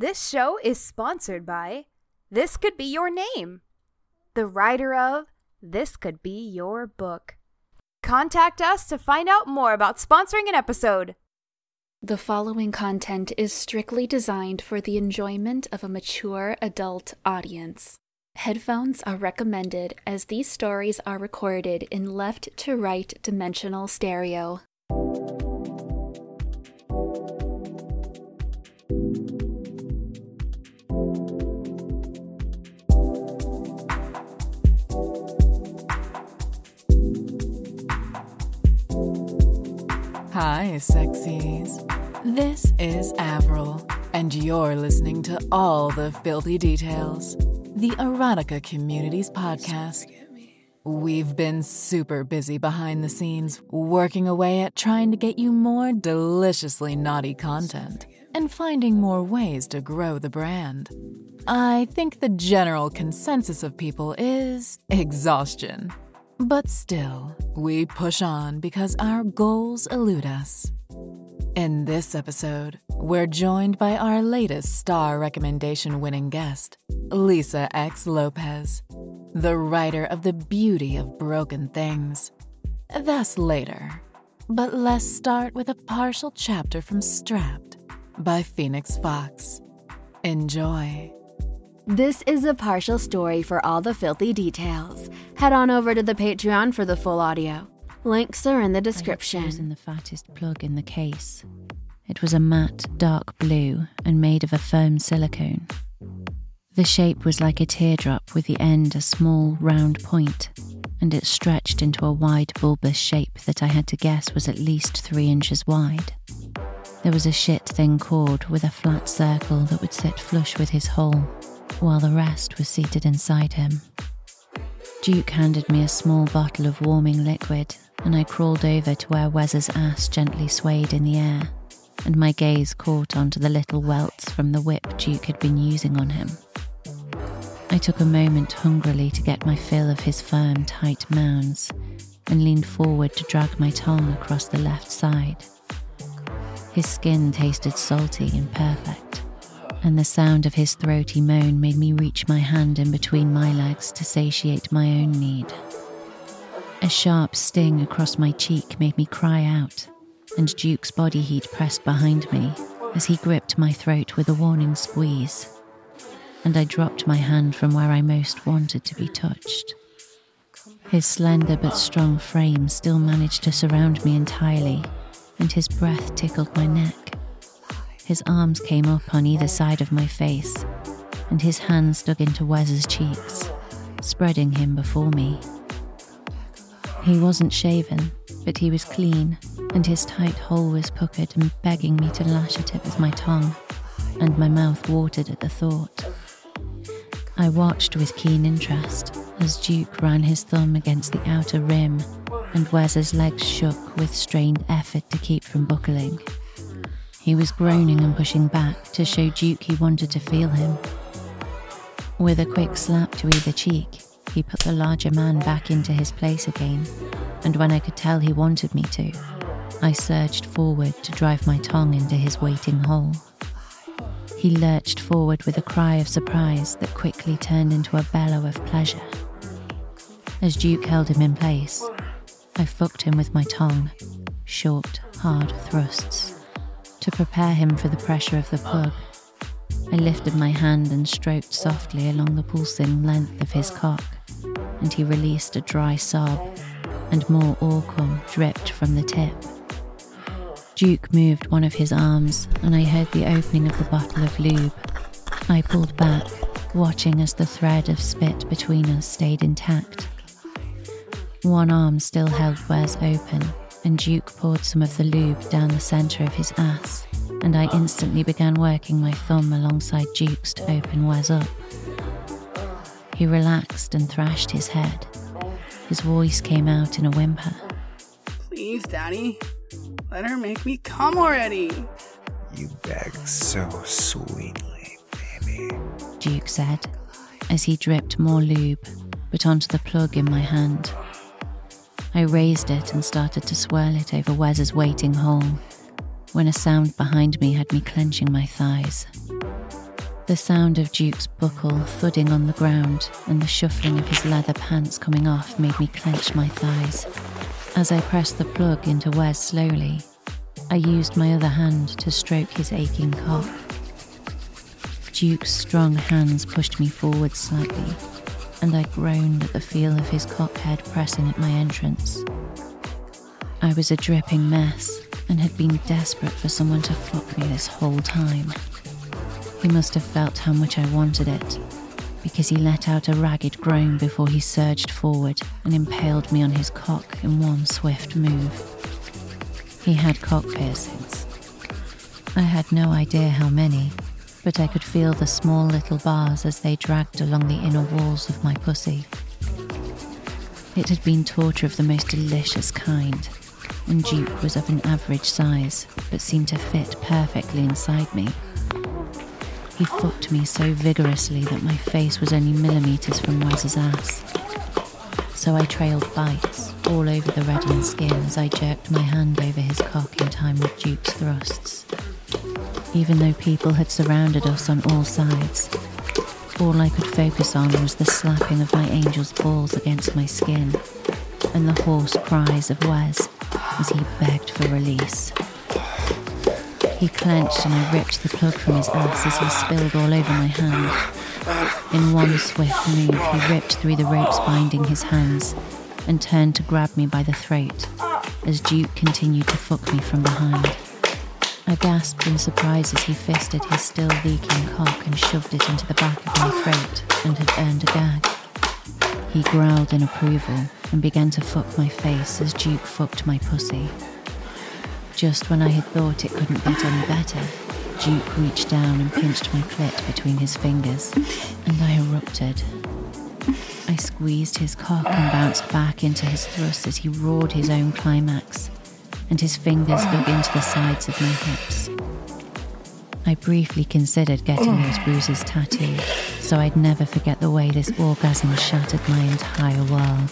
This show is sponsored by This Could Be Your Name, the writer of This Could Be Your Book. Contact us to find out more about sponsoring an episode. The following content is strictly designed for the enjoyment of a mature adult audience. Headphones are recommended as these stories are recorded in left to right dimensional stereo. Hi, sexies. This is Avril, and you're listening to All the Filthy Details, the Erotica Communities podcast. We've been super busy behind the scenes, working away at trying to get you more deliciously naughty content and finding more ways to grow the brand. I think the general consensus of people is exhaustion. But still, we push on because our goals elude us. In this episode, we're joined by our latest star recommendation winning guest, Lisa X. Lopez, the writer of The Beauty of Broken Things. That's later. But let's start with a partial chapter from Strapped by Phoenix Fox. Enjoy. This is a partial story for all the filthy details. Head on over to the Patreon for the full audio. Links are in the I description. had chosen the fattest plug in the case. It was a matte, dark blue and made of a firm silicone. The shape was like a teardrop with the end a small, round point, and it stretched into a wide, bulbous shape that I had to guess was at least three inches wide. There was a shit thin cord with a flat circle that would sit flush with his hole, while the rest was seated inside him. Duke handed me a small bottle of warming liquid, and I crawled over to where Wes's ass gently swayed in the air, and my gaze caught onto the little welts from the whip Duke had been using on him. I took a moment hungrily to get my fill of his firm, tight mounds, and leaned forward to drag my tongue across the left side. His skin tasted salty and perfect, and the sound of his throaty moan made me reach my hand in between my legs to satiate my own need. A sharp sting across my cheek made me cry out, and Duke's body heat pressed behind me as he gripped my throat with a warning squeeze, and I dropped my hand from where I most wanted to be touched. His slender but strong frame still managed to surround me entirely, and his breath tickled my neck. His arms came up on either side of my face, and his hands dug into Wes's cheeks, spreading him before me. He wasn't shaven, but he was clean, and his tight hole was puckered and begging me to lash at it with my tongue, and my mouth watered at the thought. I watched with keen interest as Duke ran his thumb against the outer rim, and Wes's legs shook with strained effort to keep from buckling. He was groaning and pushing back to show Duke he wanted to feel him. With a quick slap to either cheek, he put the larger man back into his place again, and when I could tell he wanted me to, I surged forward to drive my tongue into his waiting hole. He lurched forward with a cry of surprise that quickly turned into a bellow of pleasure. As Duke held him in place, I fucked him with my tongue, short, hard thrusts. To prepare him for the pressure of the plug, I lifted my hand and stroked softly along the pulsing length of his cock, and he released a dry sob, and more orcum dripped from the tip. Duke moved one of his arms, and I heard the opening of the bottle of lube. I pulled back, watching as the thread of spit between us stayed intact. One arm still held Wes open, and Duke poured some of the lube down the centre of his ass, and I instantly began working my thumb alongside Duke's to open Wes up. He relaxed and thrashed his head. His voice came out in a whimper. Please, Daddy. Let her make me come already. You beg so sweetly, baby. Duke said, as he dripped more lube, but onto the plug in my hand. I raised it and started to swirl it over Wes's waiting hole when a sound behind me had me clenching my thighs. The sound of Duke's buckle thudding on the ground and the shuffling of his leather pants coming off made me clench my thighs. As I pressed the plug into Wes slowly, I used my other hand to stroke his aching cock. Duke's strong hands pushed me forward slightly, and I groaned at the feel of his cockhead pressing at my entrance. I was a dripping mess and had been desperate for someone to fuck me this whole time. He must have felt how much I wanted it, because he let out a ragged groan before he surged forward and impaled me on his cock in one swift move. He had cock piercings. I had no idea how many, but I could feel the small little bars as they dragged along the inner walls of my pussy. It had been torture of the most delicious kind, and Duke was of an average size, but seemed to fit perfectly inside me. He fucked me so vigorously that my face was only millimetres from Wes's ass. So I trailed bites all over the reddened skin as I jerked my hand over his cock in time with Duke's thrusts. Even though people had surrounded us on all sides, all I could focus on was the slapping of my angel's balls against my skin and the hoarse cries of Wes as he begged for release. He clenched and I ripped the plug from his ass as he spilled all over my hand. In one swift move, he ripped through the ropes binding his hands and turned to grab me by the throat as Duke continued to fuck me from behind. I gasped in surprise as he fisted his still leaking cock and shoved it into the back of my throat and had earned a gag. He growled in approval and began to fuck my face as Duke fucked my pussy. Just when I had thought it couldn't get any better, Duke reached down and pinched my clit between his fingers, and I erupted. I squeezed his cock and bounced back into his thrust as he roared his own climax, and his fingers dug into the sides of my hips. I briefly considered getting oh. those bruises tattooed, so I'd never forget the way this orgasm shattered my entire world.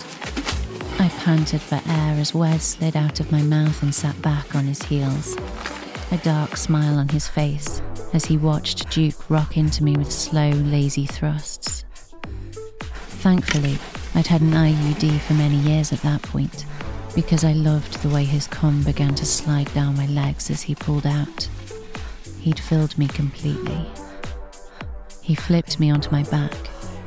I panted for air as Wes slid out of my mouth and sat back on his heels, a dark smile on his face as he watched Duke rock into me with slow, lazy thrusts. Thankfully, I'd had an IUD for many years at that point, because I loved the way his cum began to slide down my legs as he pulled out. He'd filled me completely. He flipped me onto my back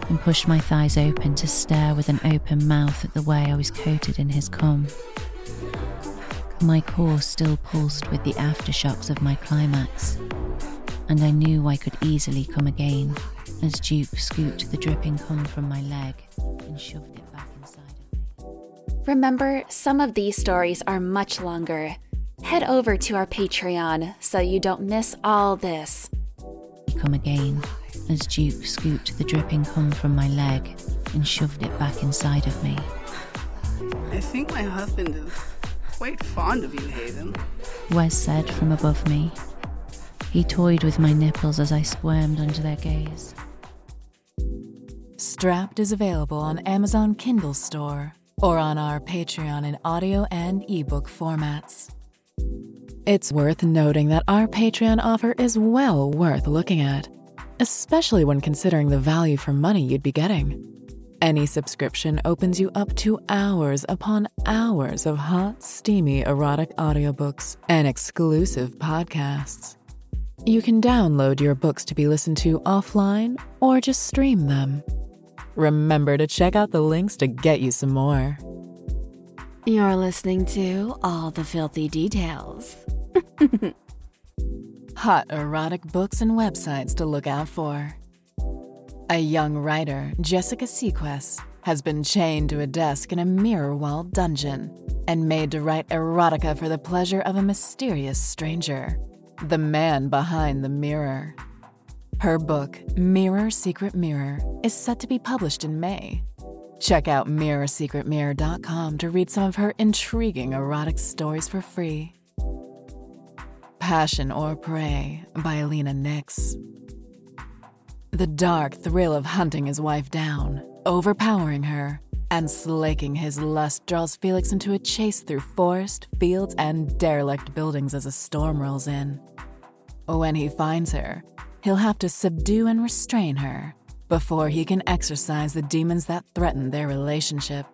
and pushed my thighs open to stare with an open mouth at the way I was coated in his cum. My core still pulsed with the aftershocks of my climax, and I knew I could easily come again as Duke scooped the dripping cum from my leg and shoved it Remember, some of these stories are much longer. Head over to our Patreon so you don't miss all this. Come again as Duke scooped the dripping cum from my leg and shoved it back inside of me. I think my husband is quite fond of you, Hayden. Wes said from above me. He toyed with my nipples as I squirmed under their gaze. Strapped is available on Amazon Kindle Store or on our Patreon in audio and ebook formats. It's worth noting that our Patreon offer is well worth looking at, especially when considering the value for money you'd be getting. Any subscription opens you up to hours upon hours of hot, steamy erotic audiobooks and exclusive podcasts. You can download your books to be listened to offline or just stream them. Remember to check out the links to get you some more. You're listening to All the Filthy Details. Hot erotic books and websites to look out for. A young writer, Jessica Sequest, has been chained to a desk in a mirror wall dungeon and made to write erotica for the pleasure of a mysterious stranger, the man behind the mirror. Her book, Mirror Secret Mirror, is set to be published in May. Check out MirrorSecretMirror.com to read some of her intriguing erotic stories for free. Passion or Prey by Alina Nix. The dark thrill of hunting his wife down, overpowering her, and slaking his lust draws Felix into a chase through forest, fields, and derelict buildings as a storm rolls in. When he finds her, he'll have to subdue and restrain her before he can exorcise the demons that threaten their relationship.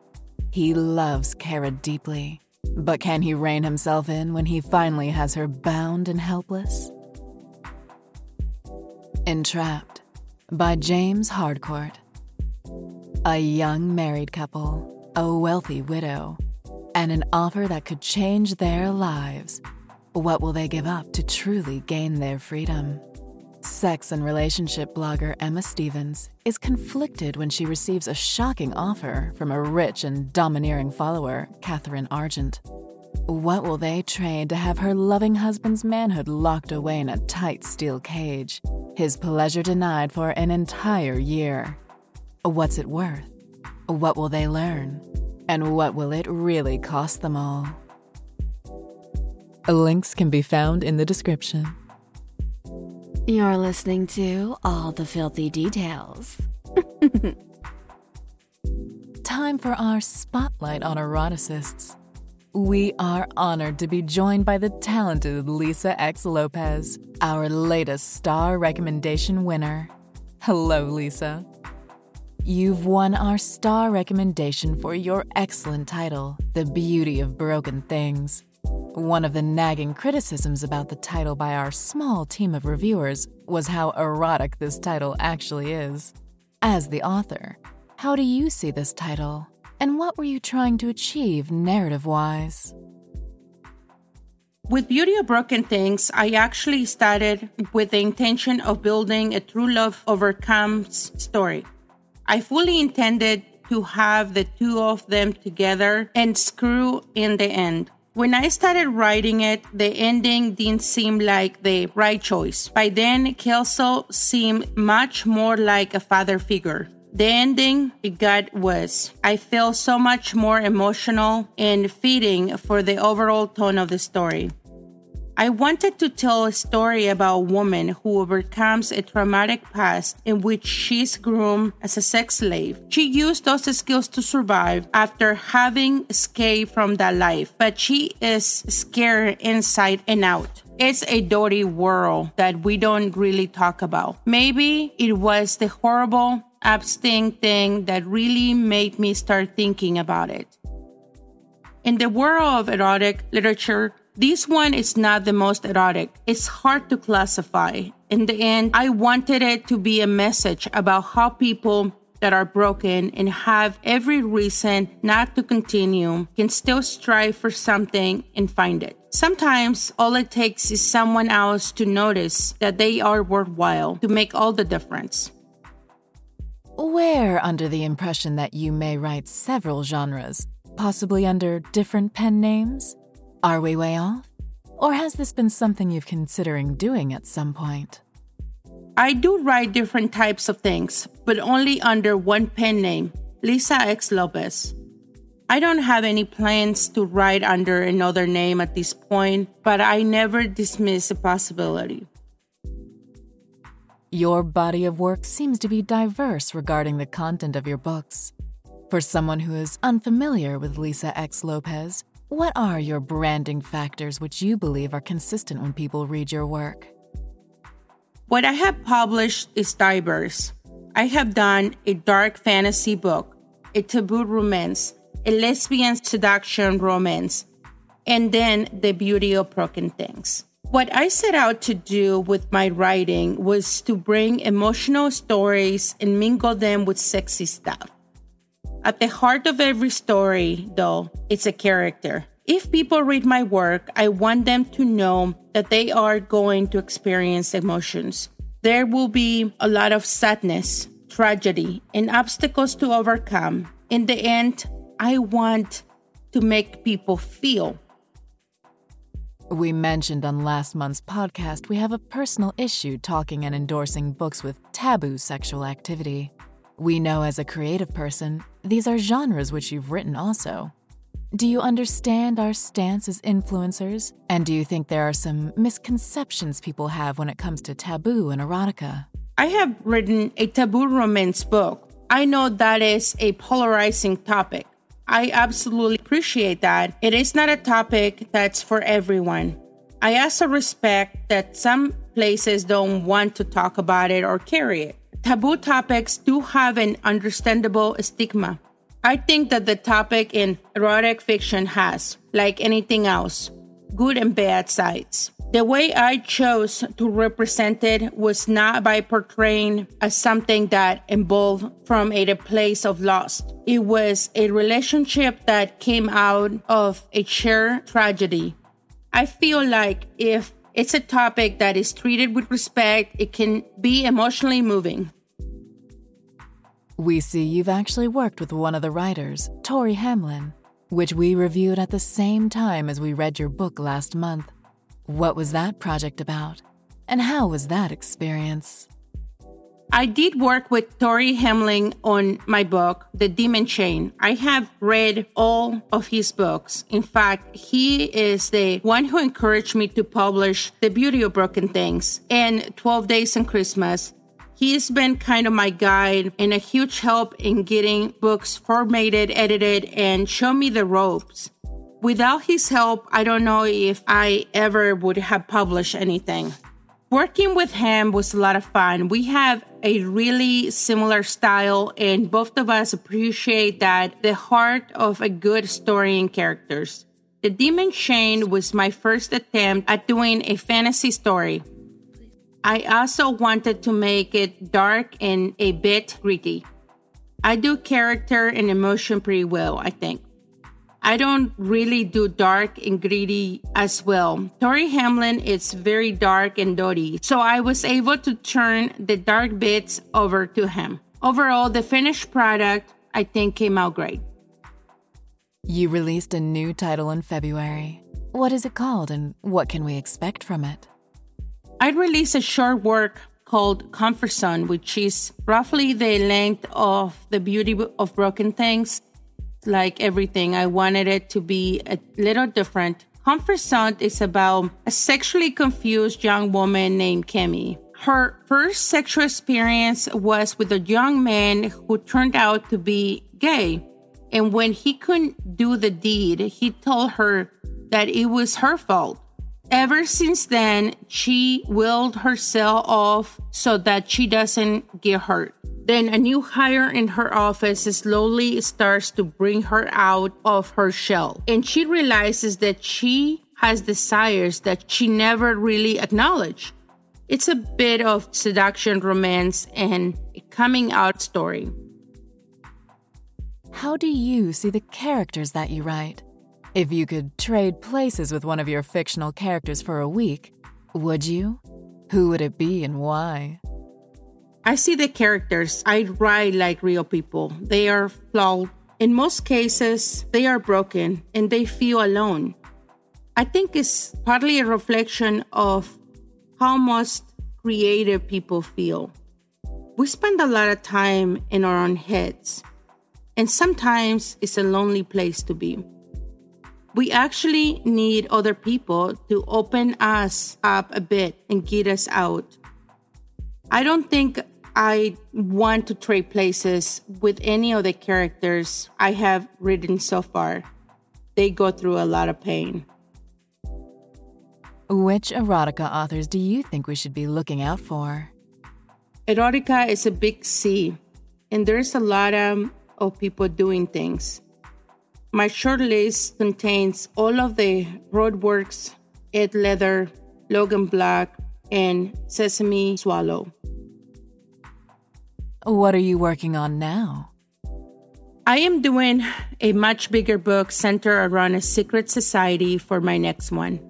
He loves Kara deeply, but can he rein himself in when he finally has her bound and helpless? Entrapped by James Hardcourt. A young married couple, a wealthy widow, and an offer that could change their lives. What will they give up to truly gain their freedom? Sex and relationship blogger Emma Stevens is conflicted when she receives a shocking offer from a rich and domineering follower, Catherine Argent. What will they trade to have her loving husband's manhood locked away in a tight steel cage, his pleasure denied for an entire year? What's it worth? What will they learn? And what will it really cost them all? Links can be found in the description. You're listening to All the Filthy Details. Time for our spotlight on eroticists. We are honored to be joined by the talented Lisa X. Lopez, our latest star recommendation winner. Hello, Lisa. You've won our star recommendation for your excellent title, The Beauty of Broken Things. One of the nagging criticisms about the title by our small team of reviewers was how erotic this title actually is. As the author, how do you see this title? And what were you trying to achieve narrative wise? With Beauty of Broken Things, I actually started with the intention of building a true love overcomes story. I fully intended to have the two of them together and screw in the end. When I started writing it, the ending didn't seem like the right choice. By then, Kelso seemed much more like a father figure. The ending it got was I felt so much more emotional and fitting for the overall tone of the story. I wanted to tell a story about a woman who overcomes a traumatic past in which she's groomed as a sex slave. She used those skills to survive after having escaped from that life, but she is scared inside and out. It's a dirty world that we don't really talk about. Maybe it was the horrible Epstein thing that really made me start thinking about it. In the world of erotic literature, this one is not the most erotic. It's hard to classify. In the end, I wanted it to be a message about how people that are broken and have every reason not to continue can still strive for something and find it. Sometimes all it takes is someone else to notice that they are worthwhile to make all the difference. We're under the impression that you may write several genres, possibly under different pen names. Are we way off? Or has this been something you've considering doing at some point? I do write different types of things, but only under one pen name, Lisa X Lopez. I don't have any plans to write under another name at this point, but I never dismiss the possibility. Your body of work seems to be diverse regarding the content of your books. For someone who is unfamiliar with Lisa X Lopez, what are your branding factors which you believe are consistent when people read your work? What I have published is diverse. I have done a dark fantasy book, a taboo romance, a lesbian seduction romance, and then the beauty of broken things. What I set out to do with my writing was to bring emotional stories and mingle them with sexy stuff. At the heart of every story, though, it's a character. If people read my work, I want them to know that they are going to experience emotions. There will be a lot of sadness, tragedy, and obstacles to overcome. In the end, I want to make people feel. We mentioned on last month's podcast we have a personal issue talking and endorsing books with taboo sexual activity. We know as a creative person, these are genres which you've written also. Do you understand our stance as influencers? And do you think there are some misconceptions people have when it comes to taboo and erotica? I have written a taboo romance book. I know that is a polarizing topic. I absolutely appreciate that. It is not a topic that's for everyone. I also respect that some places don't want to talk about it or carry it. Taboo topics do have an understandable stigma. I think that the topic in erotic fiction has, like anything else, good and bad sides. The way I chose to represent it was not by portraying as something that involved from a place of lost. It was a relationship that came out of a shared tragedy. I feel like if it's a topic that is treated with respect, it can be emotionally moving. We see you've actually worked with one of the writers, Tori Hamlin, which we reviewed at the same time as we read your book last month. What was that project about? And how was that experience? I did work with Tori Hemling on my book, The Demon Chain. I have read all of his books. In fact, he is the one who encouraged me to publish The Beauty of Broken Things and 12 Days on Christmas He's been kind of my guide and a huge help in getting books formatted, edited, and show me the ropes. Without his help, I don't know if I ever would have published anything. Working with him was a lot of fun. We have a really similar style, and both of us appreciate that the heart of a good story and characters. The Demon Chain was my first attempt at doing a fantasy story. I also wanted to make it dark and a bit gritty. I do character and emotion pretty well, I think. I don't really do dark and gritty as well. Tori Hamlin is very dark and dirty, so I was able to turn the dark bits over to him. Overall, the finished product I think came out great. You released a new title in February. What is it called and what can we expect from it? I released a short work called Comfort Zone, which is roughly the length of The Beauty of Broken Things. Like everything, I wanted it to be a little different. Comfort Zone is about a sexually confused young woman named Kemi. Her first sexual experience was with a young man who turned out to be gay. And when he couldn't do the deed, he told her that it was her fault. Ever since then, she willed herself off so that she doesn't get hurt. Then a new hire in her office slowly starts to bring her out of her shell. And she realizes that she has desires that she never really acknowledged. It's a bit of seduction, romance, and a coming out story. How do you see the characters that you write? If you could trade places with one of your fictional characters for a week, would you? Who would it be and why? I see the characters. I write like real people. They are flawed. In most cases, they are broken and they feel alone. I think it's partly a reflection of how most creative people feel. We spend a lot of time in our own heads, and sometimes it's a lonely place to be we actually need other people to open us up a bit and get us out. I don't think I want to trade places with any of the characters I have written so far. They go through a lot of pain. Which erotica authors do you think we should be looking out for? Erotica is a big C, and there's a lot of, of people doing things. My short list contains all of the Roadworks, Ed Leather, Logan Black, and Sesame Swallow. What are you working on now? I am doing a much bigger book centered around a secret society for my next one.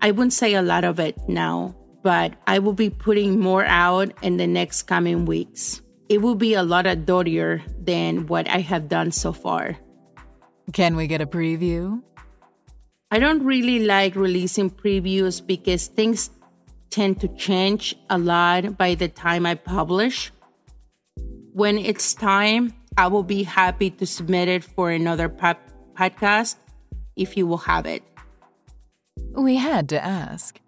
I wouldn't say a lot of it now, but I will be putting more out in the next coming weeks. It will be a lot of dirtier than what I have done so far. Can we get a preview? I don't really like releasing previews because things tend to change a lot by the time I publish. When it's time, I will be happy to submit it for another podcast if you will have it. We had to ask.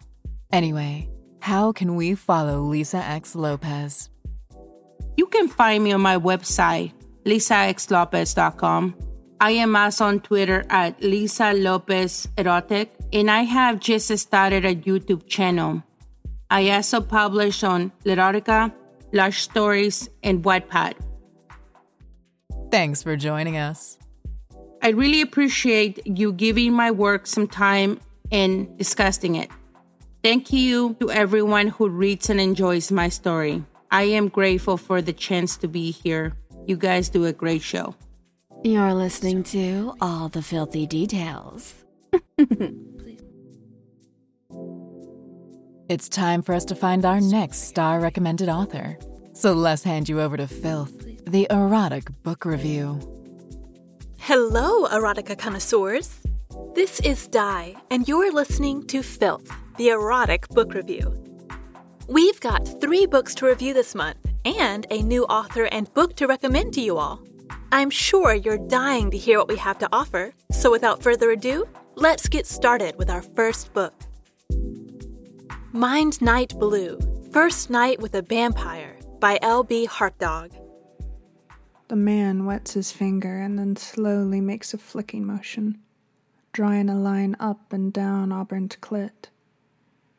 Anyway, how can we follow Lisa X Lopez? You can find me on my website, lisaxlopez.com I am also on Twitter at Lisa Lopez Erotic, and I have just started a YouTube channel. I also publish on Literotica, Lush Stories, and Wattpad. Thanks for joining us. I really appreciate you giving my work some time and discussing it. Thank you to everyone who reads and enjoys my story. I am grateful for the chance to be here. You guys do a great show. You're listening to All the Filthy Details. It's time for us to find our next star recommended author. So let's hand you over to Filth, the erotic book review. Hello, erotica connoisseurs. This is Di, and you're listening to Filth, the erotic book review. We've got three books to review this month and a new author and book to recommend to you all. I'm sure you're dying to hear what we have to offer, so without further ado, let's get started with our first book. Mind Night Blue First Night with a Vampire by L.B. Hartdog. The man wets his finger and then slowly makes a flicking motion, drawing a line up and down Auburn's clit.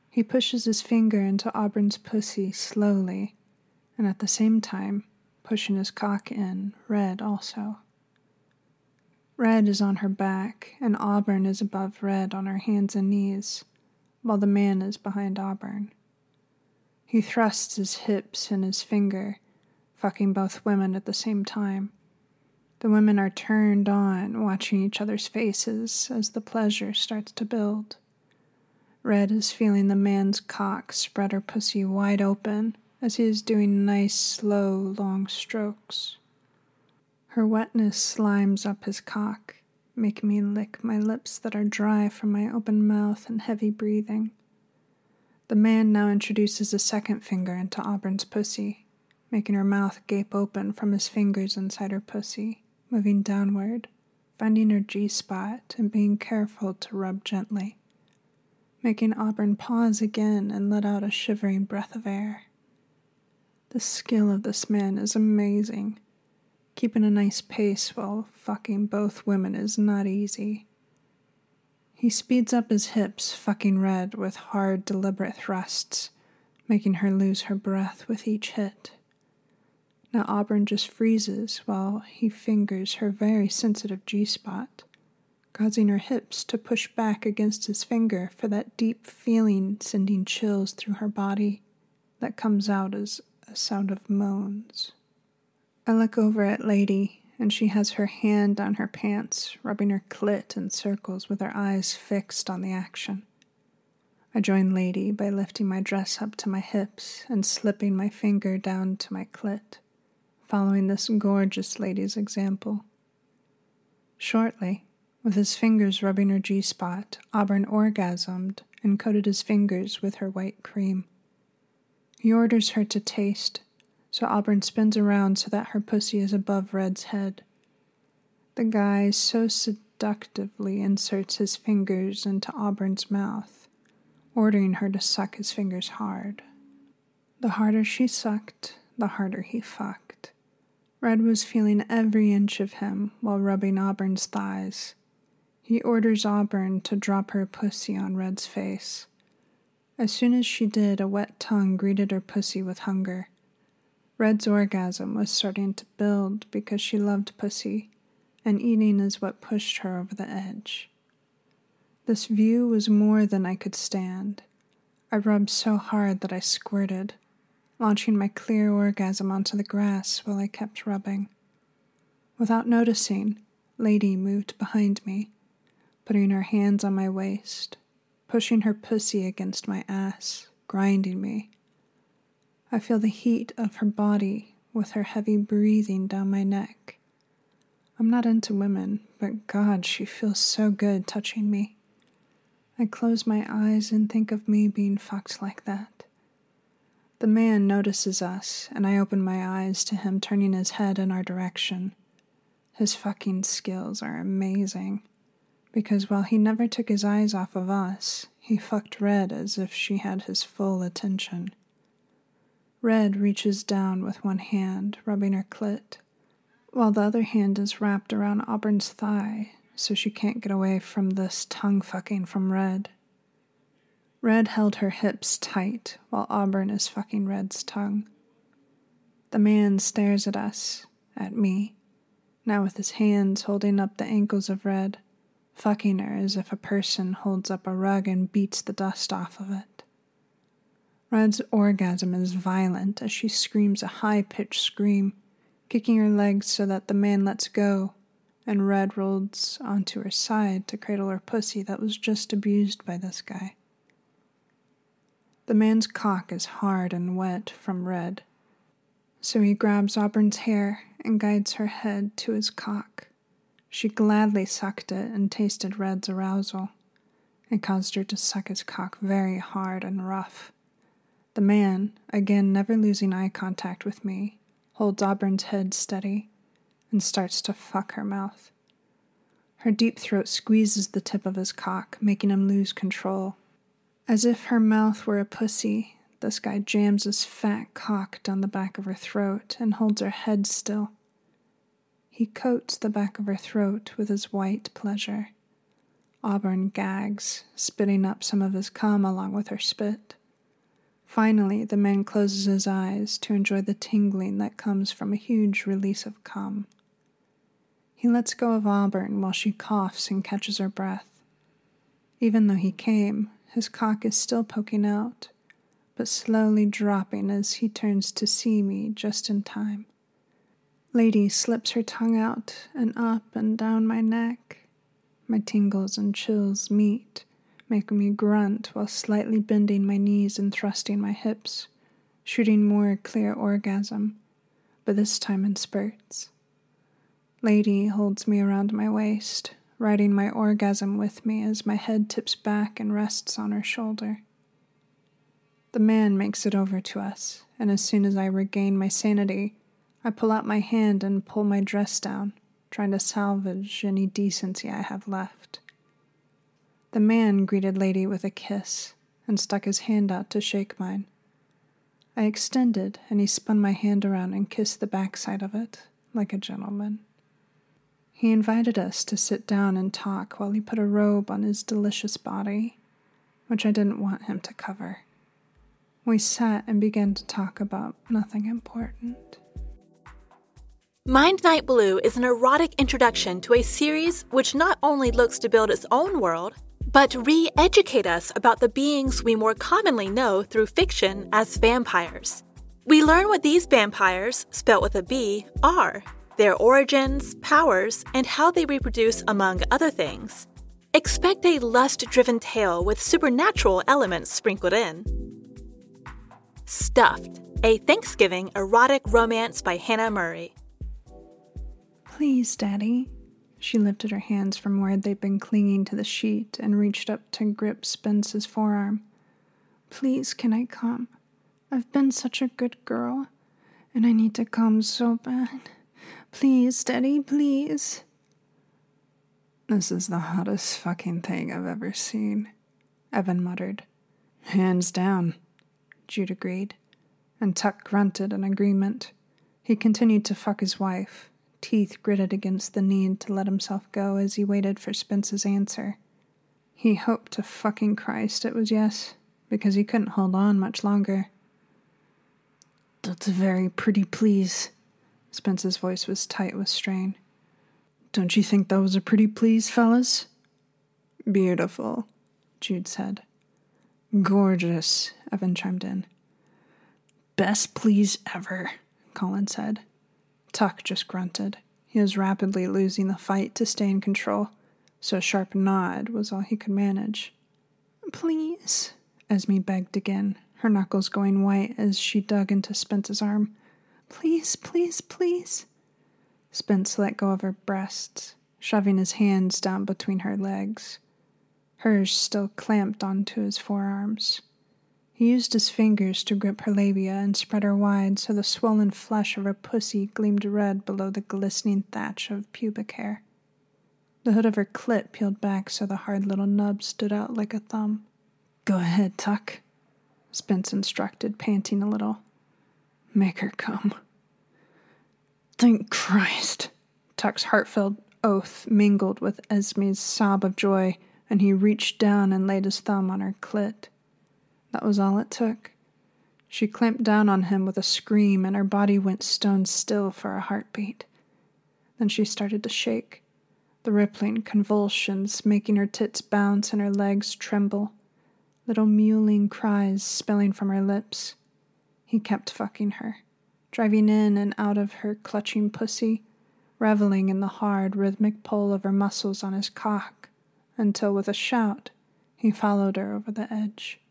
He pushes his finger into Auburn's pussy slowly, and at the same time, pushing his cock in, Red also. Red is on her back, and Auburn is above Red on her hands and knees while the man is behind Auburn. He thrusts his hips and his finger, fucking both women at the same time. The women are turned on, watching each other's faces as the pleasure starts to build. Red is feeling the man's cock spread her pussy wide open as he is doing nice, slow, long strokes. Her wetness slimes up his cock, Make me lick my lips that are dry from my open mouth and heavy breathing. The man now introduces a second finger into Auburn's pussy, making her mouth gape open from his fingers inside her pussy, moving downward, finding her G spot and being careful to rub gently, making Auburn pause again and let out a shivering breath of air. The skill of this man is amazing. Keeping a nice pace while fucking both women is not easy. He speeds up his hips, fucking red, with hard, deliberate thrusts, making her lose her breath with each hit. Now Auburn just freezes while he fingers her very sensitive G spot, causing her hips to push back against his finger for that deep feeling sending chills through her body that comes out as sound of moans. I look over at Lady, and she has her hand on her pants, rubbing her clit in circles with her eyes fixed on the action. I join Lady by lifting my dress up to my hips and slipping my finger down to my clit, following this gorgeous lady's example. Shortly, with his fingers rubbing her G spot, Auburn orgasmed and coated his fingers with her white cream. He orders her to taste, so Auburn spins around so that her pussy is above Red's head. The guy so seductively inserts his fingers into Auburn's mouth, ordering her to suck his fingers hard. The harder she sucked, the harder he fucked. Red was feeling every inch of him while rubbing Auburn's thighs. He orders Auburn to drop her pussy on Red's face. As soon as she did, a wet tongue greeted her pussy with hunger. Red's orgasm was starting to build because she loved pussy, and eating is what pushed her over the edge. This view was more than I could stand. I rubbed so hard that I squirted, launching my clear orgasm onto the grass while I kept rubbing. Without noticing, Lady moved behind me, putting her hands on my waist, pushing her pussy against my ass, grinding me. I feel the heat of her body with her heavy breathing down my neck. I'm not into women, but God, she feels so good touching me. I close my eyes and think of me being fucked like that. The man notices us, and I open my eyes to him turning his head in our direction. His fucking skills are amazing, because while he never took his eyes off of us, he fucked Red as if she had his full attention. Red reaches down with one hand, rubbing her clit, while the other hand is wrapped around Auburn's thigh so she can't get away from this tongue fucking from Red. Red held her hips tight while Auburn is fucking Red's tongue. The man stares at us, at me, now with his hands holding up the ankles of Red, fucking her as if a person holds up a rug and beats the dust off of it. Red's orgasm is violent as she screams a high pitched scream, kicking her legs so that the man lets go, and Red rolls onto her side to cradle her pussy that was just abused by this guy. The man's cock is hard and wet from red, so he grabs Auburn's hair and guides her head to his cock. She gladly sucked it and tasted Red's arousal. It caused her to suck his cock very hard and rough. The man, again never losing eye contact with me, holds Auburn's head steady and starts to fuck her mouth. Her deep throat squeezes the tip of his cock, making him lose control. As if her mouth were a pussy, this guy jams his fat cock down the back of her throat and holds her head still. He coats the back of her throat with his white pleasure. Auburn gags, spitting up some of his cum along with her spit. Finally, the man closes his eyes to enjoy the tingling that comes from a huge release of cum. He lets go of Auburn while she coughs and catches her breath. Even though he came, his cock is still poking out, but slowly dropping as he turns to see me just in time. Lady slips her tongue out and up and down my neck. My tingles and chills meet, making me grunt while slightly bending my knees and thrusting my hips, shooting more clear orgasm, but this time in spurts. Lady holds me around my waist, riding my orgasm with me as my head tips back and rests on her shoulder. The man makes it over to us, and as soon as I regain my sanity, I pull out my hand and pull my dress down, trying to salvage any decency I have left. The man greeted Lady with a kiss and stuck his hand out to shake mine. I extended, and he spun my hand around and kissed the backside of it, like a gentleman. He invited us to sit down and talk while he put a robe on his delicious body, which I didn't want him to cover. We sat and began to talk about nothing important. Mind Night Blue is an erotic introduction to a series which not only looks to build its own world, but re educate us about the beings we more commonly know through fiction as vampires. We learn what these vampires, spelt with a B, are their origins, powers, and how they reproduce, among other things. Expect a lust driven tale with supernatural elements sprinkled in. Stuffed, a Thanksgiving erotic romance by Hannah Murray. Please, Daddy. She lifted her hands from where they'd been clinging to the sheet and reached up to grip Spence's forearm. Please, can I come? I've been such a good girl, and I need to come so bad. Please, Daddy, please. This is the hottest fucking thing I've ever seen, Evan muttered. Hands down, Jude agreed, and Tuck grunted in agreement. He continued to fuck his wife, teeth gritted against the need to let himself go as he waited for Spence's answer. He hoped to fucking Christ it was yes, because he couldn't hold on much longer. That's a very pretty please, Spence's voice was tight with strain. Don't you think that was a pretty please, fellas? Beautiful, Jude said. Gorgeous, Evan chimed in. Best please ever, Colin said. Tuck just grunted. He was rapidly losing the fight to stay in control, so a sharp nod was all he could manage. Please, Esme begged again, her knuckles going white as she dug into Spence's arm. Please, please, please. Spence let go of her breasts, shoving his hands down between her legs. Hers still clamped onto his forearms. He used his fingers to grip her labia and spread her wide so the swollen flesh of her pussy gleamed red below the glistening thatch of pubic hair. The hood of her clit peeled back so the hard little nub stood out like a thumb. Go ahead, Tuck, Spence instructed, panting a little. Make her come. Thank Christ. Tuck's heartfelt oath mingled with Esme's sob of joy, and he reached down and laid his thumb on her clit. That was all it took. She clamped down on him with a scream, and her body went stone still for a heartbeat. Then she started to shake, the rippling convulsions making her tits bounce and her legs tremble, little mewling cries spilling from her lips. He kept fucking her, driving in and out of her clutching pussy, reveling in the hard, rhythmic pull of her muscles on his cock, until with a shout, he followed her over the edge.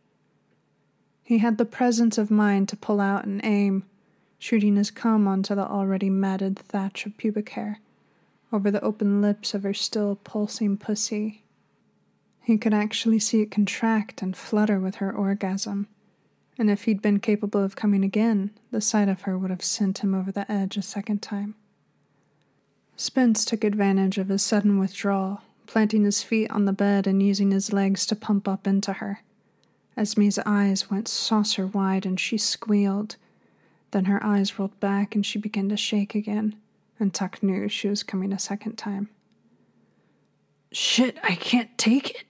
He had the presence of mind to pull out and aim, shooting his cum onto the already matted thatch of pubic hair, over the open lips of her still pulsing pussy. He could actually see it contract and flutter with her orgasm, and if he'd been capable of coming again, the sight of her would have sent him over the edge a second time. Spence took advantage of his sudden withdrawal, planting his feet on the bed and using his legs to pump up into her. Esme's eyes went saucer wide and she squealed. Then her eyes rolled back and she began to shake again, and Tuck knew she was coming a second time. Shit, I can't take it,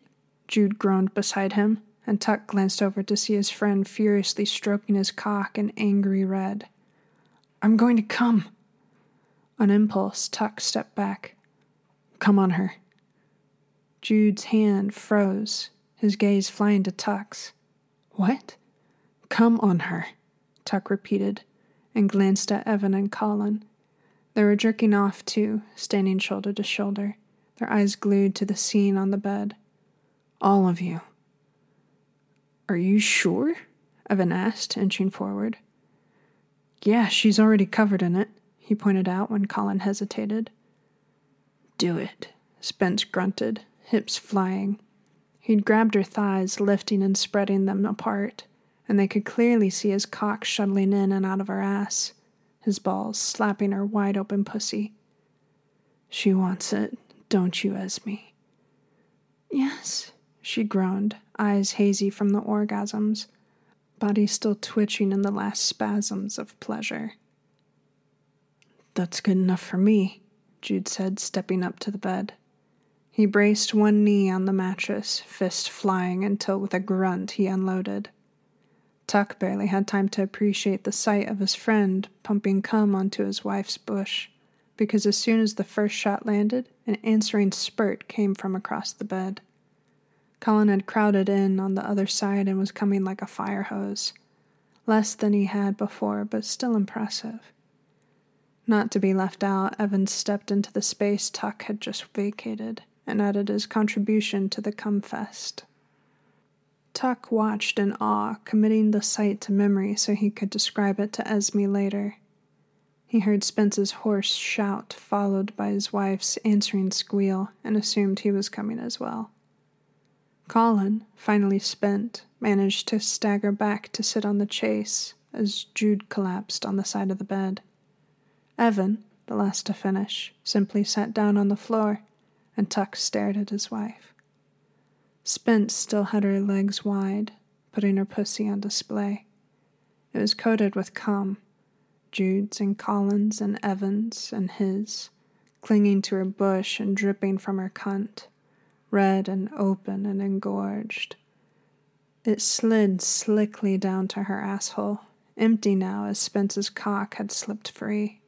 Jude groaned beside him, and Tuck glanced over to see his friend furiously stroking his cock in angry red. I'm going to come. On impulse, Tuck stepped back. Come on her. Jude's hand froze, his gaze flying to Tuck's. What? Come on her, Tuck repeated, and glanced at Evan and Colin. They were jerking off too, standing shoulder to shoulder, their eyes glued to the scene on the bed. All of you. Are you sure? Evan asked, inching forward. Yeah, she's already covered in it, he pointed out when Colin hesitated. Do it, Spence grunted, hips flying. He'd grabbed her thighs, lifting and spreading them apart, and they could clearly see his cock shuttling in and out of her ass, his balls slapping her wide open pussy. She wants it, don't you, Esme? Yes, she groaned, eyes hazy from the orgasms, body still twitching in the last spasms of pleasure. That's good enough for me, Jude said, stepping up to the bed. He braced one knee on the mattress, fist flying until with a grunt he unloaded. Tuck barely had time to appreciate the sight of his friend pumping cum onto his wife's bush, because as soon as the first shot landed, an answering spurt came from across the bed. Colin had crowded in on the other side and was coming like a fire hose. Less than he had before, but still impressive. Not to be left out, Evans stepped into the space Tuck had just vacated and added his contribution to the Cumfest. Tuck watched in awe, committing the sight to memory so he could describe it to Esme later. He heard Spence's hoarse shout, followed by his wife's answering squeal, and assumed he was coming as well. Colin, finally spent, managed to stagger back to sit on the chase as Jude collapsed on the side of the bed. Evan, the last to finish, simply sat down on the floor and Tuck stared at his wife. Spence still had her legs wide, putting her pussy on display. It was coated with cum, Jude's and Colin's and Evan's and his, clinging to her bush and dripping from her cunt, red and open and engorged. It slid slickly down to her asshole, empty now as Spence's cock had slipped free.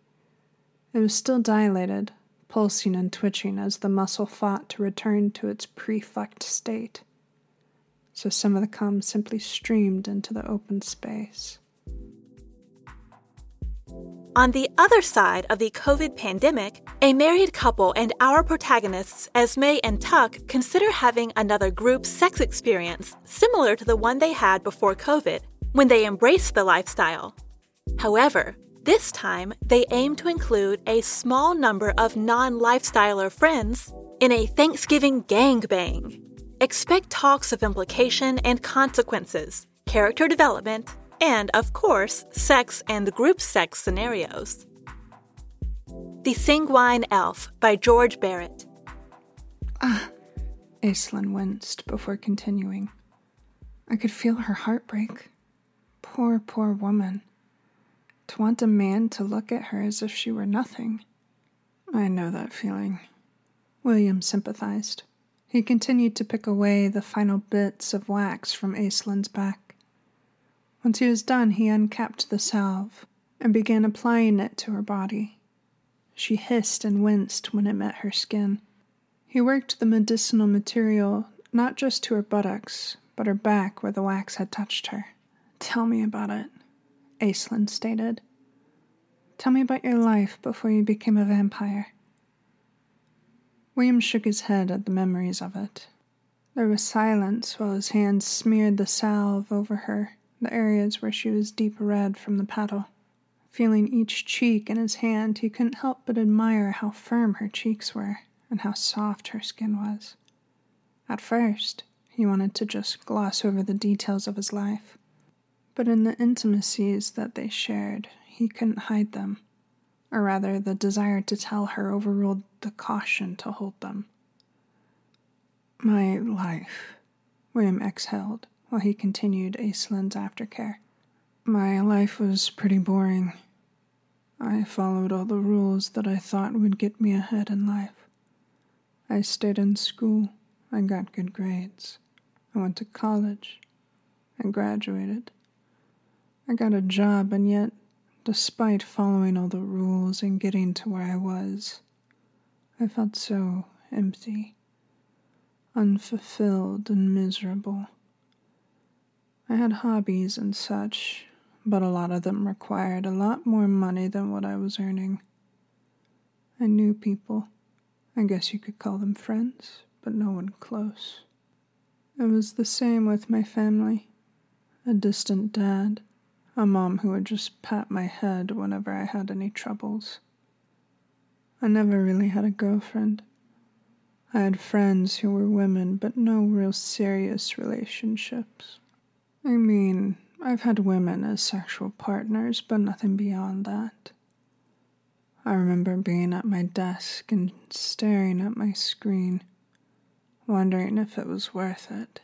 It was still dilated, pulsing and twitching as the muscle fought to return to its pre-fucked state. So some of the cum simply streamed into the open space. On the other side of the COVID pandemic, a married couple and our protagonists, Esme and Tuck, consider having another group sex experience similar to the one they had before COVID when they embraced the lifestyle. However, this time, they aim to include a small number of non lifestyler friends in a Thanksgiving gangbang. Expect talks of implication and consequences, character development, and, of course, sex and group sex scenarios. The Sanguine Elf by George Barrett. Ah, Aislinn winced before continuing. I could feel her heartbreak. Poor, poor woman want a man to look at her as if she were nothing. I know that feeling. William sympathized. He continued to pick away the final bits of wax from Aislinn's back. Once he was done, he uncapped the salve and began applying it to her body. She hissed and winced when it met her skin. He worked the medicinal material not just to her buttocks, but her back where the wax had touched her. Tell me about it, Aislinn stated. Tell me about your life before you became a vampire. William shook his head at the memories of it. There was silence while his hands smeared the salve over her, the areas where she was deep red from the paddle. Feeling each cheek in his hand, he couldn't help but admire how firm her cheeks were and how soft her skin was. At first, he wanted to just gloss over the details of his life. But in the intimacies that they shared, he couldn't hide them. Or rather, the desire to tell her overruled the caution to hold them. My life, William exhaled while he continued Aislinn's aftercare. My life was pretty boring. I followed all the rules that I thought would get me ahead in life. I stayed in school. I got good grades. I went to college. I graduated. I got a job, and yet, despite following all the rules and getting to where I was, I felt so empty unfulfilled and miserable. I had hobbies and such, but a lot of them required a lot more money than what I was earning. I knew people. I guess you could call them friends, but no one close. It was the same with my family a distant dad, a mom who would just pat my head whenever I had any troubles. I never really had a girlfriend. I had friends who were women, but no real serious relationships. I mean, I've had women as sexual partners, but nothing beyond that. I remember being at my desk and staring at my screen, wondering if it was worth it.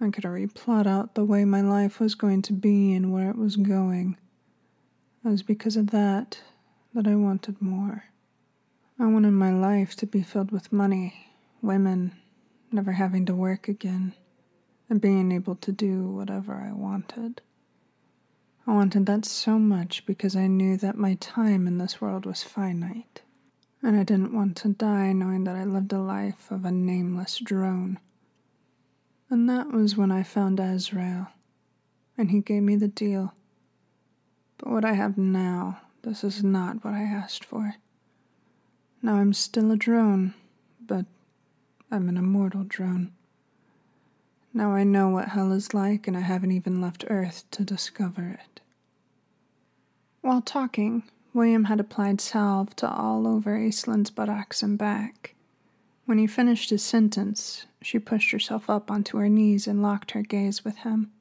I could already plot out the way my life was going to be and where it was going. It was because of that that I wanted more. I wanted my life to be filled with money, women, never having to work again, and being able to do whatever I wanted. I wanted that so much because I knew that my time in this world was finite, and I didn't want to die knowing that I lived a life of a nameless drone. And that was when I found Azrael, and he gave me the deal. But what I have now, this is not what I asked for. Now I'm still a drone, but I'm an immortal drone. Now I know what hell is like, and I haven't even left Earth to discover it. While talking, William had applied salve to all over Aislinn's buttocks and back. When he finished his sentence, she pushed herself up onto her knees and locked her gaze with him.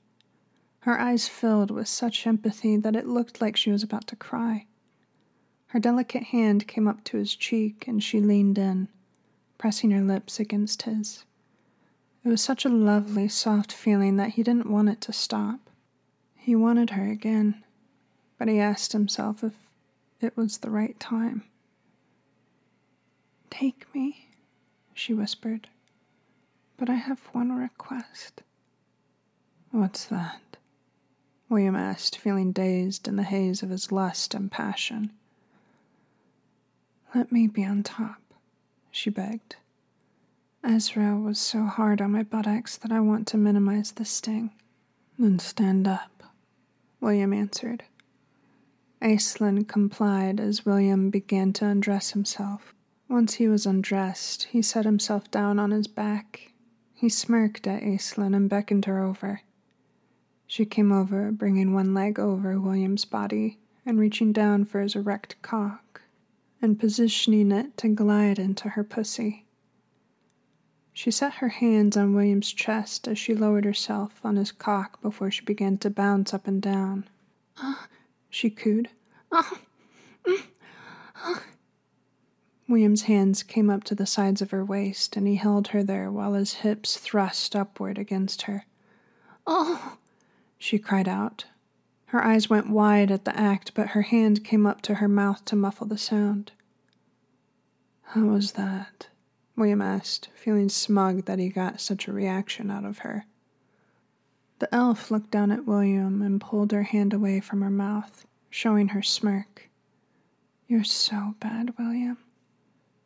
Her eyes filled with such empathy that it looked like she was about to cry. Her delicate hand came up to his cheek and she leaned in, pressing her lips against his. It was such a lovely, soft feeling that he didn't want it to stop. He wanted her again, but he asked himself if it was the right time. Take me, she whispered, but I have one request. What's that? William asked, feeling dazed in the haze of his lust and passion. Let me be on top, she begged. Azrael was so hard on my buttocks that I want to minimize the sting. Then stand up, William answered. Aislinn complied as William began to undress himself. Once he was undressed, he set himself down on his back. He smirked at Aislinn and beckoned her over. She came over, bringing one leg over William's body and reaching down for his erect cock and positioning it to glide into her pussy. She set her hands on William's chest as she lowered herself on his cock before she began to bounce up and down. Uh, she cooed. Uh, uh, William's hands came up to the sides of her waist, and he held her there while his hips thrust upward against her. Oh! she cried out, her eyes went wide at the act, but her hand came up to her mouth to muffle the sound. How was that? William asked, feeling smug that he got such a reaction out of her. The elf looked down at William and pulled her hand away from her mouth, showing her smirk. You're so bad, William.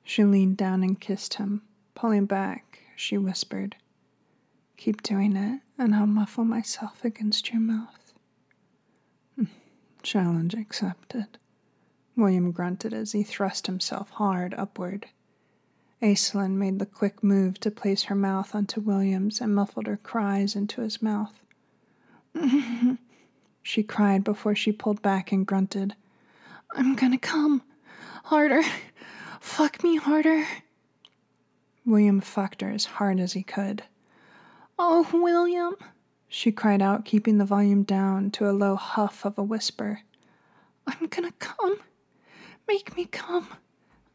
She leaned down and kissed him. Pulling back, she whispered, Keep doing it, and I'll muffle myself against your mouth. Hmm. Challenge accepted. William grunted as he thrust himself hard upward. Aislinn made the quick move to place her mouth onto William's and muffled her cries into his mouth. she cried before she pulled back and grunted. I'm gonna come. Harder. Fuck me harder. William fucked her as hard as he could. Oh, William, she cried out, keeping the volume down to a low huff of a whisper. I'm gonna come. Make me come.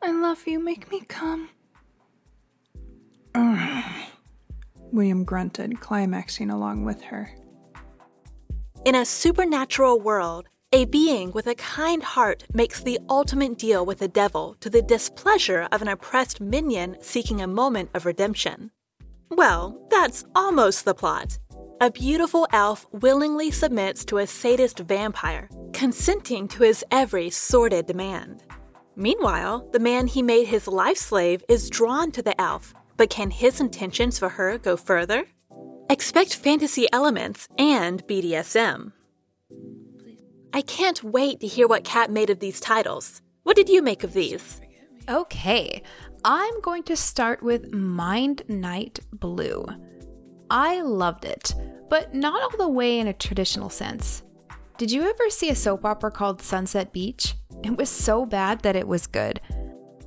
I love you. Make me come. William grunted, climaxing along with her. In a supernatural world, a being with a kind heart makes the ultimate deal with the devil to the displeasure of an oppressed minion seeking a moment of redemption. Well, that's almost the plot. A beautiful elf willingly submits to a sadist vampire, consenting to his every sordid demand. Meanwhile, the man he made his life slave is drawn to the elf, but can his intentions for her go further? Expect fantasy elements and BDSM. I can't wait to hear what Kat made of these titles. What did you make of these? Okay, I'm going to start with Mind Night Blue. I loved it, but not all the way in a traditional sense. Did you ever see a soap opera called Sunset Beach? It was so bad that it was good.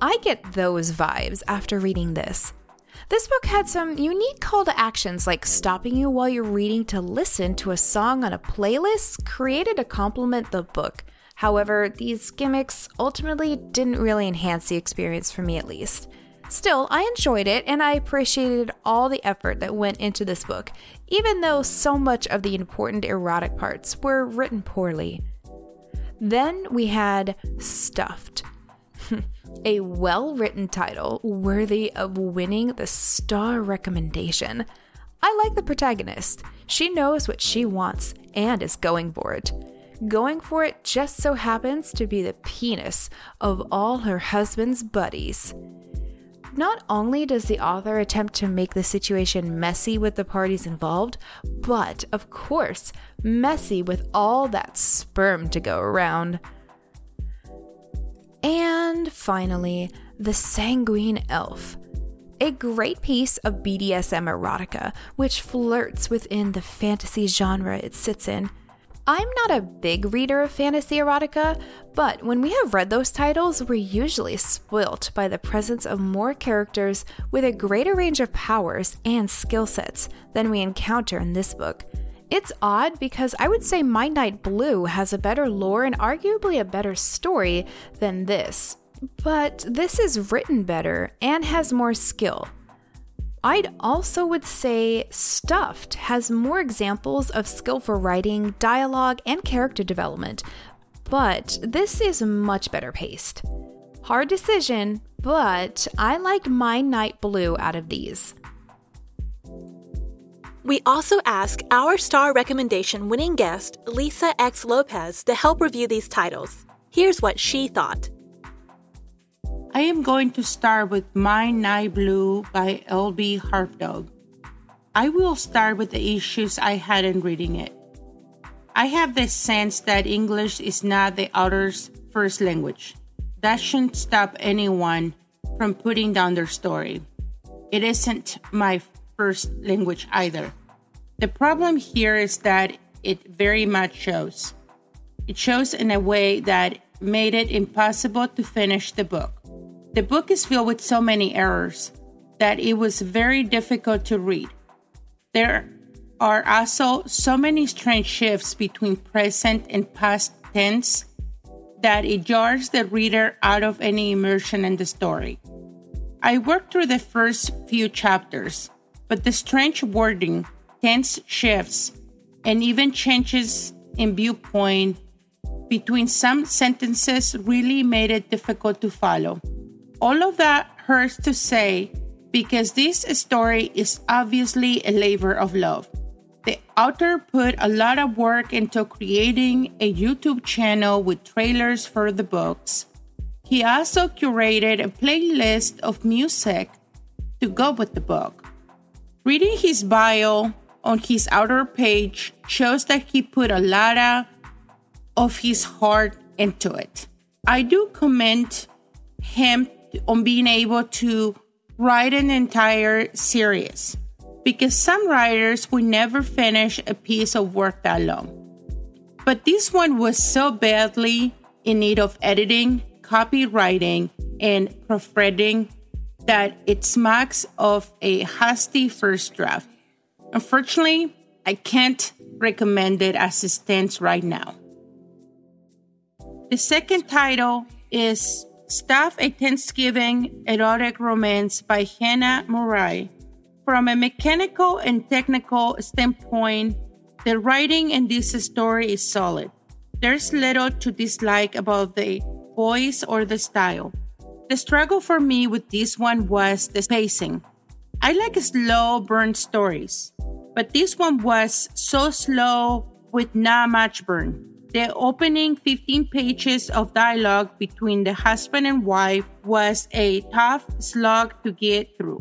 I get those vibes after reading this. This book had some unique call to actions like stopping you while you're reading to listen to a song on a playlist created to complement the book. However, these gimmicks ultimately didn't really enhance the experience for me at least. Still, I enjoyed it and I appreciated all the effort that went into this book, even though so much of the important erotic parts were written poorly. Then we had Stuffed. A well written title worthy of winning the star recommendation. I like the protagonist. She knows what she wants and is going for it. Going for it just so happens to be the penis of all her husband's buddies. Not only does the author attempt to make the situation messy with the parties involved, but, of course, messy with all that sperm to go around. And finally, The Sanguine Elf. A great piece of BDSM erotica, which flirts within the fantasy genre it sits in. I'm not a big reader of fantasy erotica, but when we have read those titles, we're usually spoilt by the presence of more characters with a greater range of powers and skill sets than we encounter in this book. It's odd because I would say Mind Night Blue has a better lore and arguably a better story than this, but this is written better and has more skill. I'd also would say Stuffed has more examples of skillful writing, dialogue, and character development, but this is much better paced. Hard decision, but I liked Mind Night Blue out of these. We also ask our star recommendation winning guest, Lisa X. Lopez, to help review these titles. Here's what she thought. I am going to start with My Night Blue by L.B. Harpdog. I will start with the issues I had in reading it. I have this sense that English is not the author's first language. That shouldn't stop anyone from putting down their story. It isn't my first language either. The problem here is that it very much shows. It shows in a way that made it impossible to finish the book. The book is filled with so many errors that it was very difficult to read. There are also so many strange shifts between present and past tense that it jars the reader out of any immersion in the story. I worked through the first few chapters but the strange wording, tense shifts, and even changes in viewpoint between some sentences really made it difficult to follow. All of that hurts to say because this story is obviously a labor of love. The author put a lot of work into creating a YouTube channel with trailers for the books. He also curated a playlist of music to go with the book. Reading his bio on his outer page shows that he put a lot of, his heart into it. I do commend him on being able to write an entire series because some writers would never finish a piece of work that long. But this one was so badly in need of editing, copywriting, and proofreading that it smacks of a hasty first draft. Unfortunately, I can't recommend it as it stands right now. The second title is Stuff a Thanksgiving Erotic Romance by Hannah Murray. From a mechanical and technical standpoint, the writing in this story is solid. There's little to dislike about the voice or the style. The struggle for me with this one was the pacing. I like slow burn stories, but this one was so slow with not much burn. The opening 15 pages of dialogue between the husband and wife was a tough slog to get through.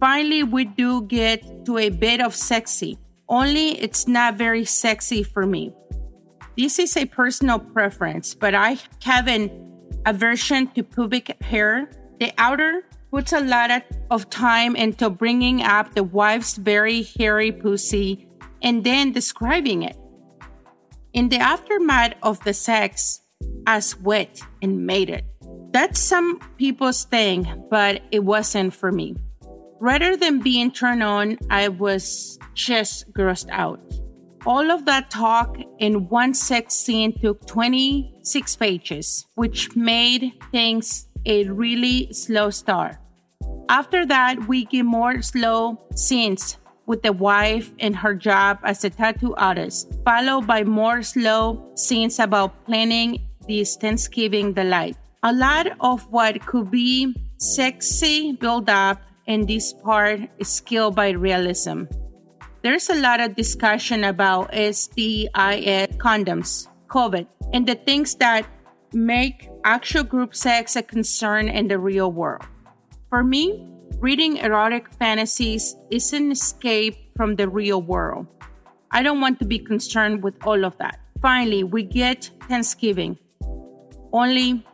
Finally, we do get to a bit of sexy, only it's not very sexy for me. This is a personal preference, but I have an aversion to pubic hair. The outer puts a lot of time into bringing up the wife's very hairy pussy and then describing it in the aftermath of the sex as wet and mated. That's some people's thing, but it wasn't for me. Rather than being turned on, I was just grossed out. All of that talk in one sex scene took 26 pages, which made things a really slow start. After that, we get more slow scenes with the wife and her job as a tattoo artist, followed by more slow scenes about planning this Thanksgiving delight. A lot of what could be sexy build up in this part is killed by realism. There's a lot of discussion about STIs, condoms, COVID, and the things that make actual group sex a concern in the real world. For me, Reading erotic fantasies is an escape from the real world. I don't want to be concerned with all of that. Finally, we get Thanksgiving. Only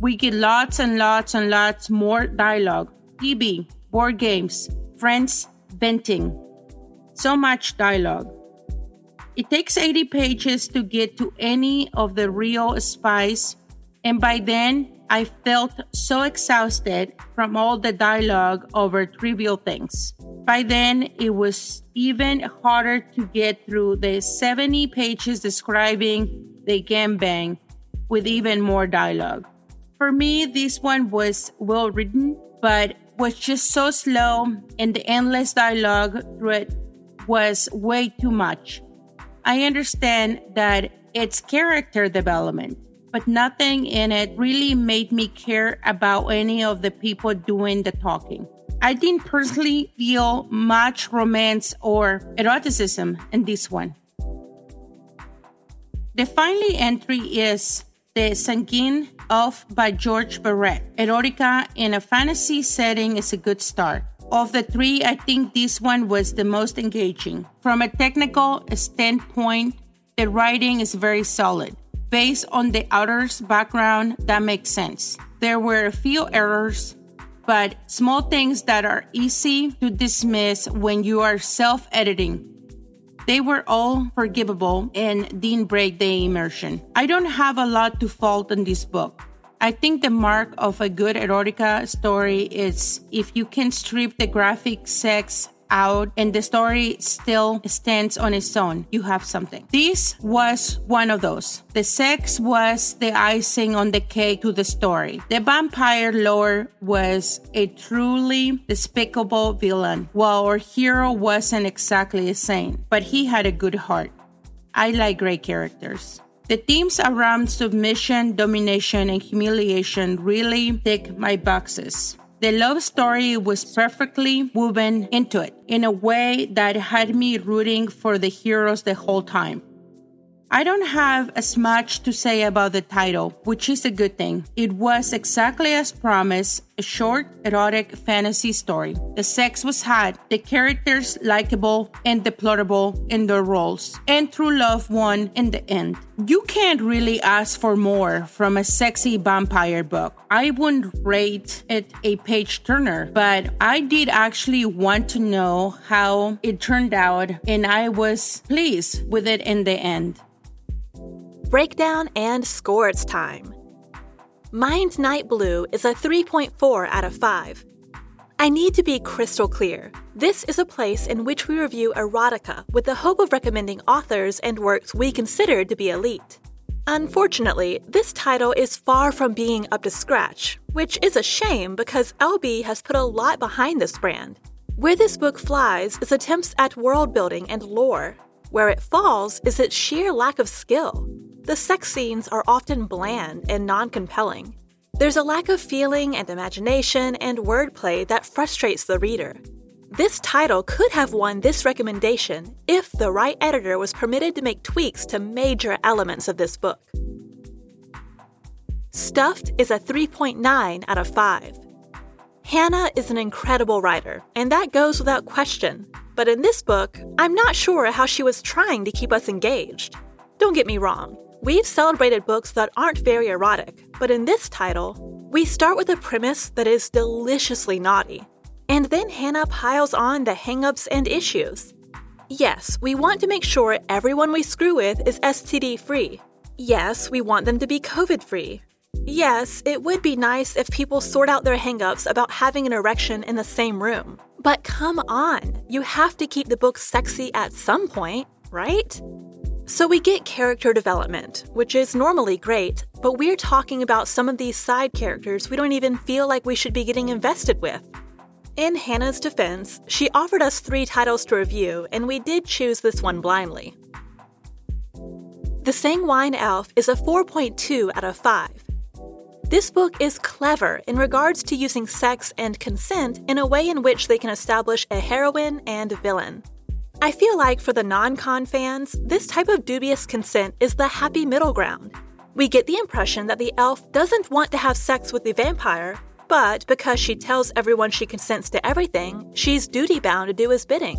we get lots and lots and lots more dialogue, TV, board games, friends venting. So much dialogue. It takes 80 pages to get to any of the real spice, and by then I felt so exhausted from all the dialogue over trivial things. By then, it was even harder to get through the 70 pages describing the gangbang with even more dialogue. For me, this one was well written, but was just so slow, and the endless dialogue through it was way too much. I understand that it's character development but nothing in it really made me care about any of the people doing the talking. I didn't personally feel much romance or eroticism in this one. The final entry is The Sanguine Elf by George Barrett. Erotica in a fantasy setting is a good start. Of the three, I think this one was the most engaging. From a technical standpoint, the writing is very solid. Based on the author's background, that makes sense. There were a few errors, but small things that are easy to dismiss when you are self editing. They were all forgivable and didn't break the immersion. I don't have a lot to fault in this book. I think the mark of a good erotica story is if you can strip the graphic sex out and the story still stands on its own. You have something. This was one of those. The sex was the icing on the cake to the story. The vampire lore was a truly despicable villain, while our hero wasn't exactly a saint, but he had a good heart. I like great characters. The themes around submission, domination, and humiliation really tick my boxes. The love story was perfectly woven into it in a way that had me rooting for the heroes the whole time. I don't have as much to say about the title, which is a good thing. It was exactly as promised a short, erotic fantasy story. The sex was hot, the characters likable and deplorable in their roles, and true love won in the end. You can't really ask for more from a sexy vampire book. I wouldn't rate it a page turner, but I did actually want to know how it turned out, and I was pleased with it in the end breakdown, and scores time. Mind Night Blue is a 3.4 out of 5. I need to be crystal clear. This is a place in which we review erotica with the hope of recommending authors and works we consider to be elite. Unfortunately, this title is far from being up to scratch, which is a shame because LB has put a lot behind this brand. Where this book flies is attempts at world building and lore. Where it falls is its sheer lack of skill. The sex scenes are often bland and non compelling. There's a lack of feeling and imagination and wordplay that frustrates the reader. This title could have won this recommendation if the right editor was permitted to make tweaks to major elements of this book. Stuffed is a 3.9 out of 5. Hannah is an incredible writer, and that goes without question. But in this book, I'm not sure how she was trying to keep us engaged. Don't get me wrong, We've celebrated books that aren't very erotic, but in this title, we start with a premise that is deliciously naughty. And then Hannah piles on the hangups and issues. Yes, we want to make sure everyone we screw with is STD free. Yes, we want them to be COVID free. Yes, it would be nice if people sort out their hangups about having an erection in the same room. But come on, you have to keep the book sexy at some point, right? So we get character development, which is normally great, but we're talking about some of these side characters we don't even feel like we should be getting invested with. In Hannah's defense, she offered us three titles to review, and we did choose this one blindly. The Sanguine Elf is a 4.2 out of 5. This book is clever in regards to using sex and consent in a way in which they can establish a heroine and villain. I feel like for the non con fans, this type of dubious consent is the happy middle ground. We get the impression that the elf doesn't want to have sex with the vampire, but because she tells everyone she consents to everything, she's duty bound to do his bidding.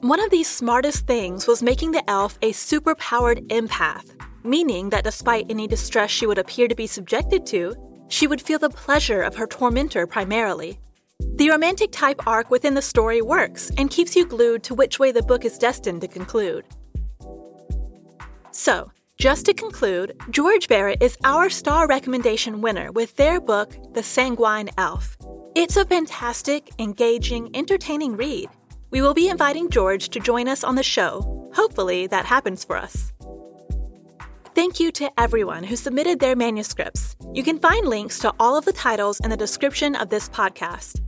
One of the smartest things was making the elf a superpowered empath, meaning that despite any distress she would appear to be subjected to, she would feel the pleasure of her tormentor primarily, the romantic type arc within the story works and keeps you glued to which way the book is destined to conclude. So, just to conclude, George Barrett is our star recommendation winner with their book, The Sanguine Elf. It's a fantastic, engaging, entertaining read. We will be inviting George to join us on the show. Hopefully, that happens for us. Thank you to everyone who submitted their manuscripts. You can find links to all of the titles in the description of this podcast.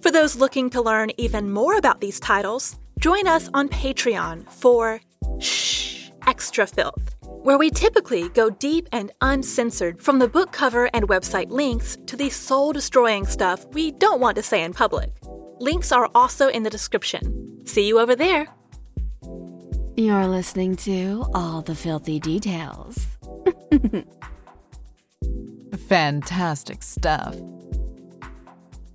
For those looking to learn even more about these titles, join us on Patreon for Shh Extra Filth, where we typically go deep and uncensored from the book cover and website links to the soul destroying stuff we don't want to say in public. Links are also in the description. See you over there. You're listening to All the Filthy Details. Fantastic stuff.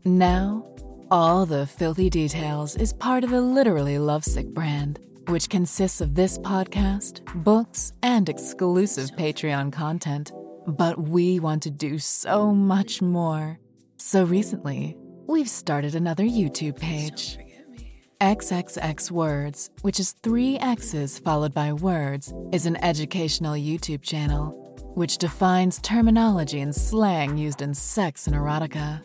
Now, all the Filthy Details is part of the Literally Lovesick brand, which consists of this podcast, books, and exclusive Patreon content. But we want to do so much more. So recently, we've started another YouTube page. XXX Words, which is three X's followed by words, is an educational YouTube channel which defines terminology and slang used in sex and erotica.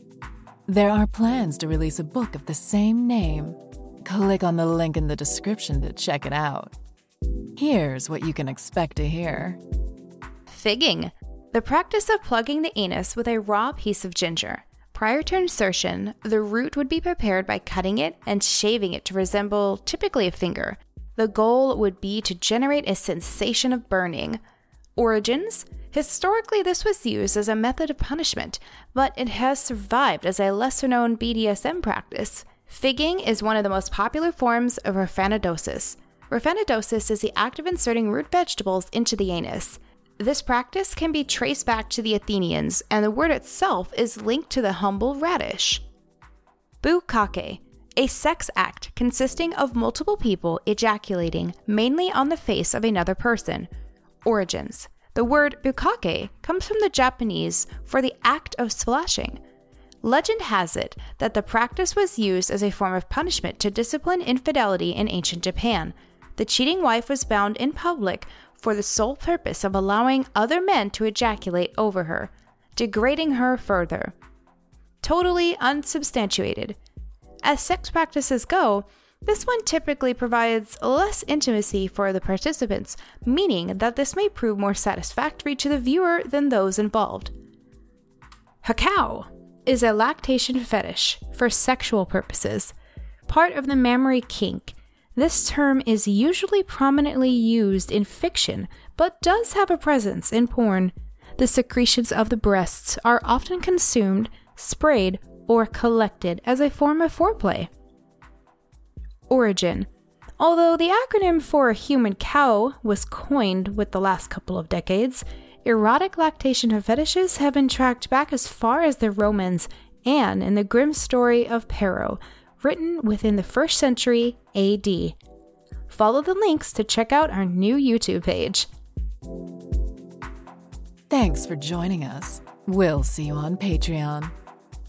There are plans to release a book of the same name. Click on the link in the description to check it out. Here's what you can expect to hear Figging, the practice of plugging the anus with a raw piece of ginger. Prior to insertion, the root would be prepared by cutting it and shaving it to resemble typically a finger. The goal would be to generate a sensation of burning. Origins Historically, this was used as a method of punishment, but it has survived as a lesser known BDSM practice. Figging is one of the most popular forms of raphanidosis. Raphanidosis is the act of inserting root vegetables into the anus. This practice can be traced back to the Athenians, and the word itself is linked to the humble radish. Bukkake, a sex act consisting of multiple people ejaculating mainly on the face of another person. Origins The word bukkake comes from the Japanese for the act of splashing. Legend has it that the practice was used as a form of punishment to discipline infidelity in ancient Japan. The cheating wife was bound in public for the sole purpose of allowing other men to ejaculate over her, degrading her further. Totally unsubstantiated. As sex practices go, this one typically provides less intimacy for the participants, meaning that this may prove more satisfactory to the viewer than those involved. Hucow is a lactation fetish for sexual purposes, part of the mammary kink. This term is usually prominently used in fiction, but does have a presence in porn. The secretions of the breasts are often consumed, sprayed, or collected as a form of foreplay. Origin Although the acronym for human cow was coined with the last couple of decades, erotic lactation of fetishes have been tracked back as far as the Romans and in the grim story of Pero, written within the first century AD. Follow the links to check out our new YouTube page. Thanks for joining us. We'll see you on Patreon.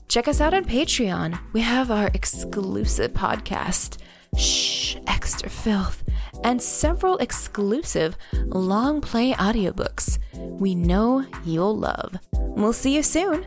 Check us out on Patreon. We have our exclusive podcast, Shh, Extra Filth, and several exclusive long play audiobooks we know you'll love. We'll see you soon.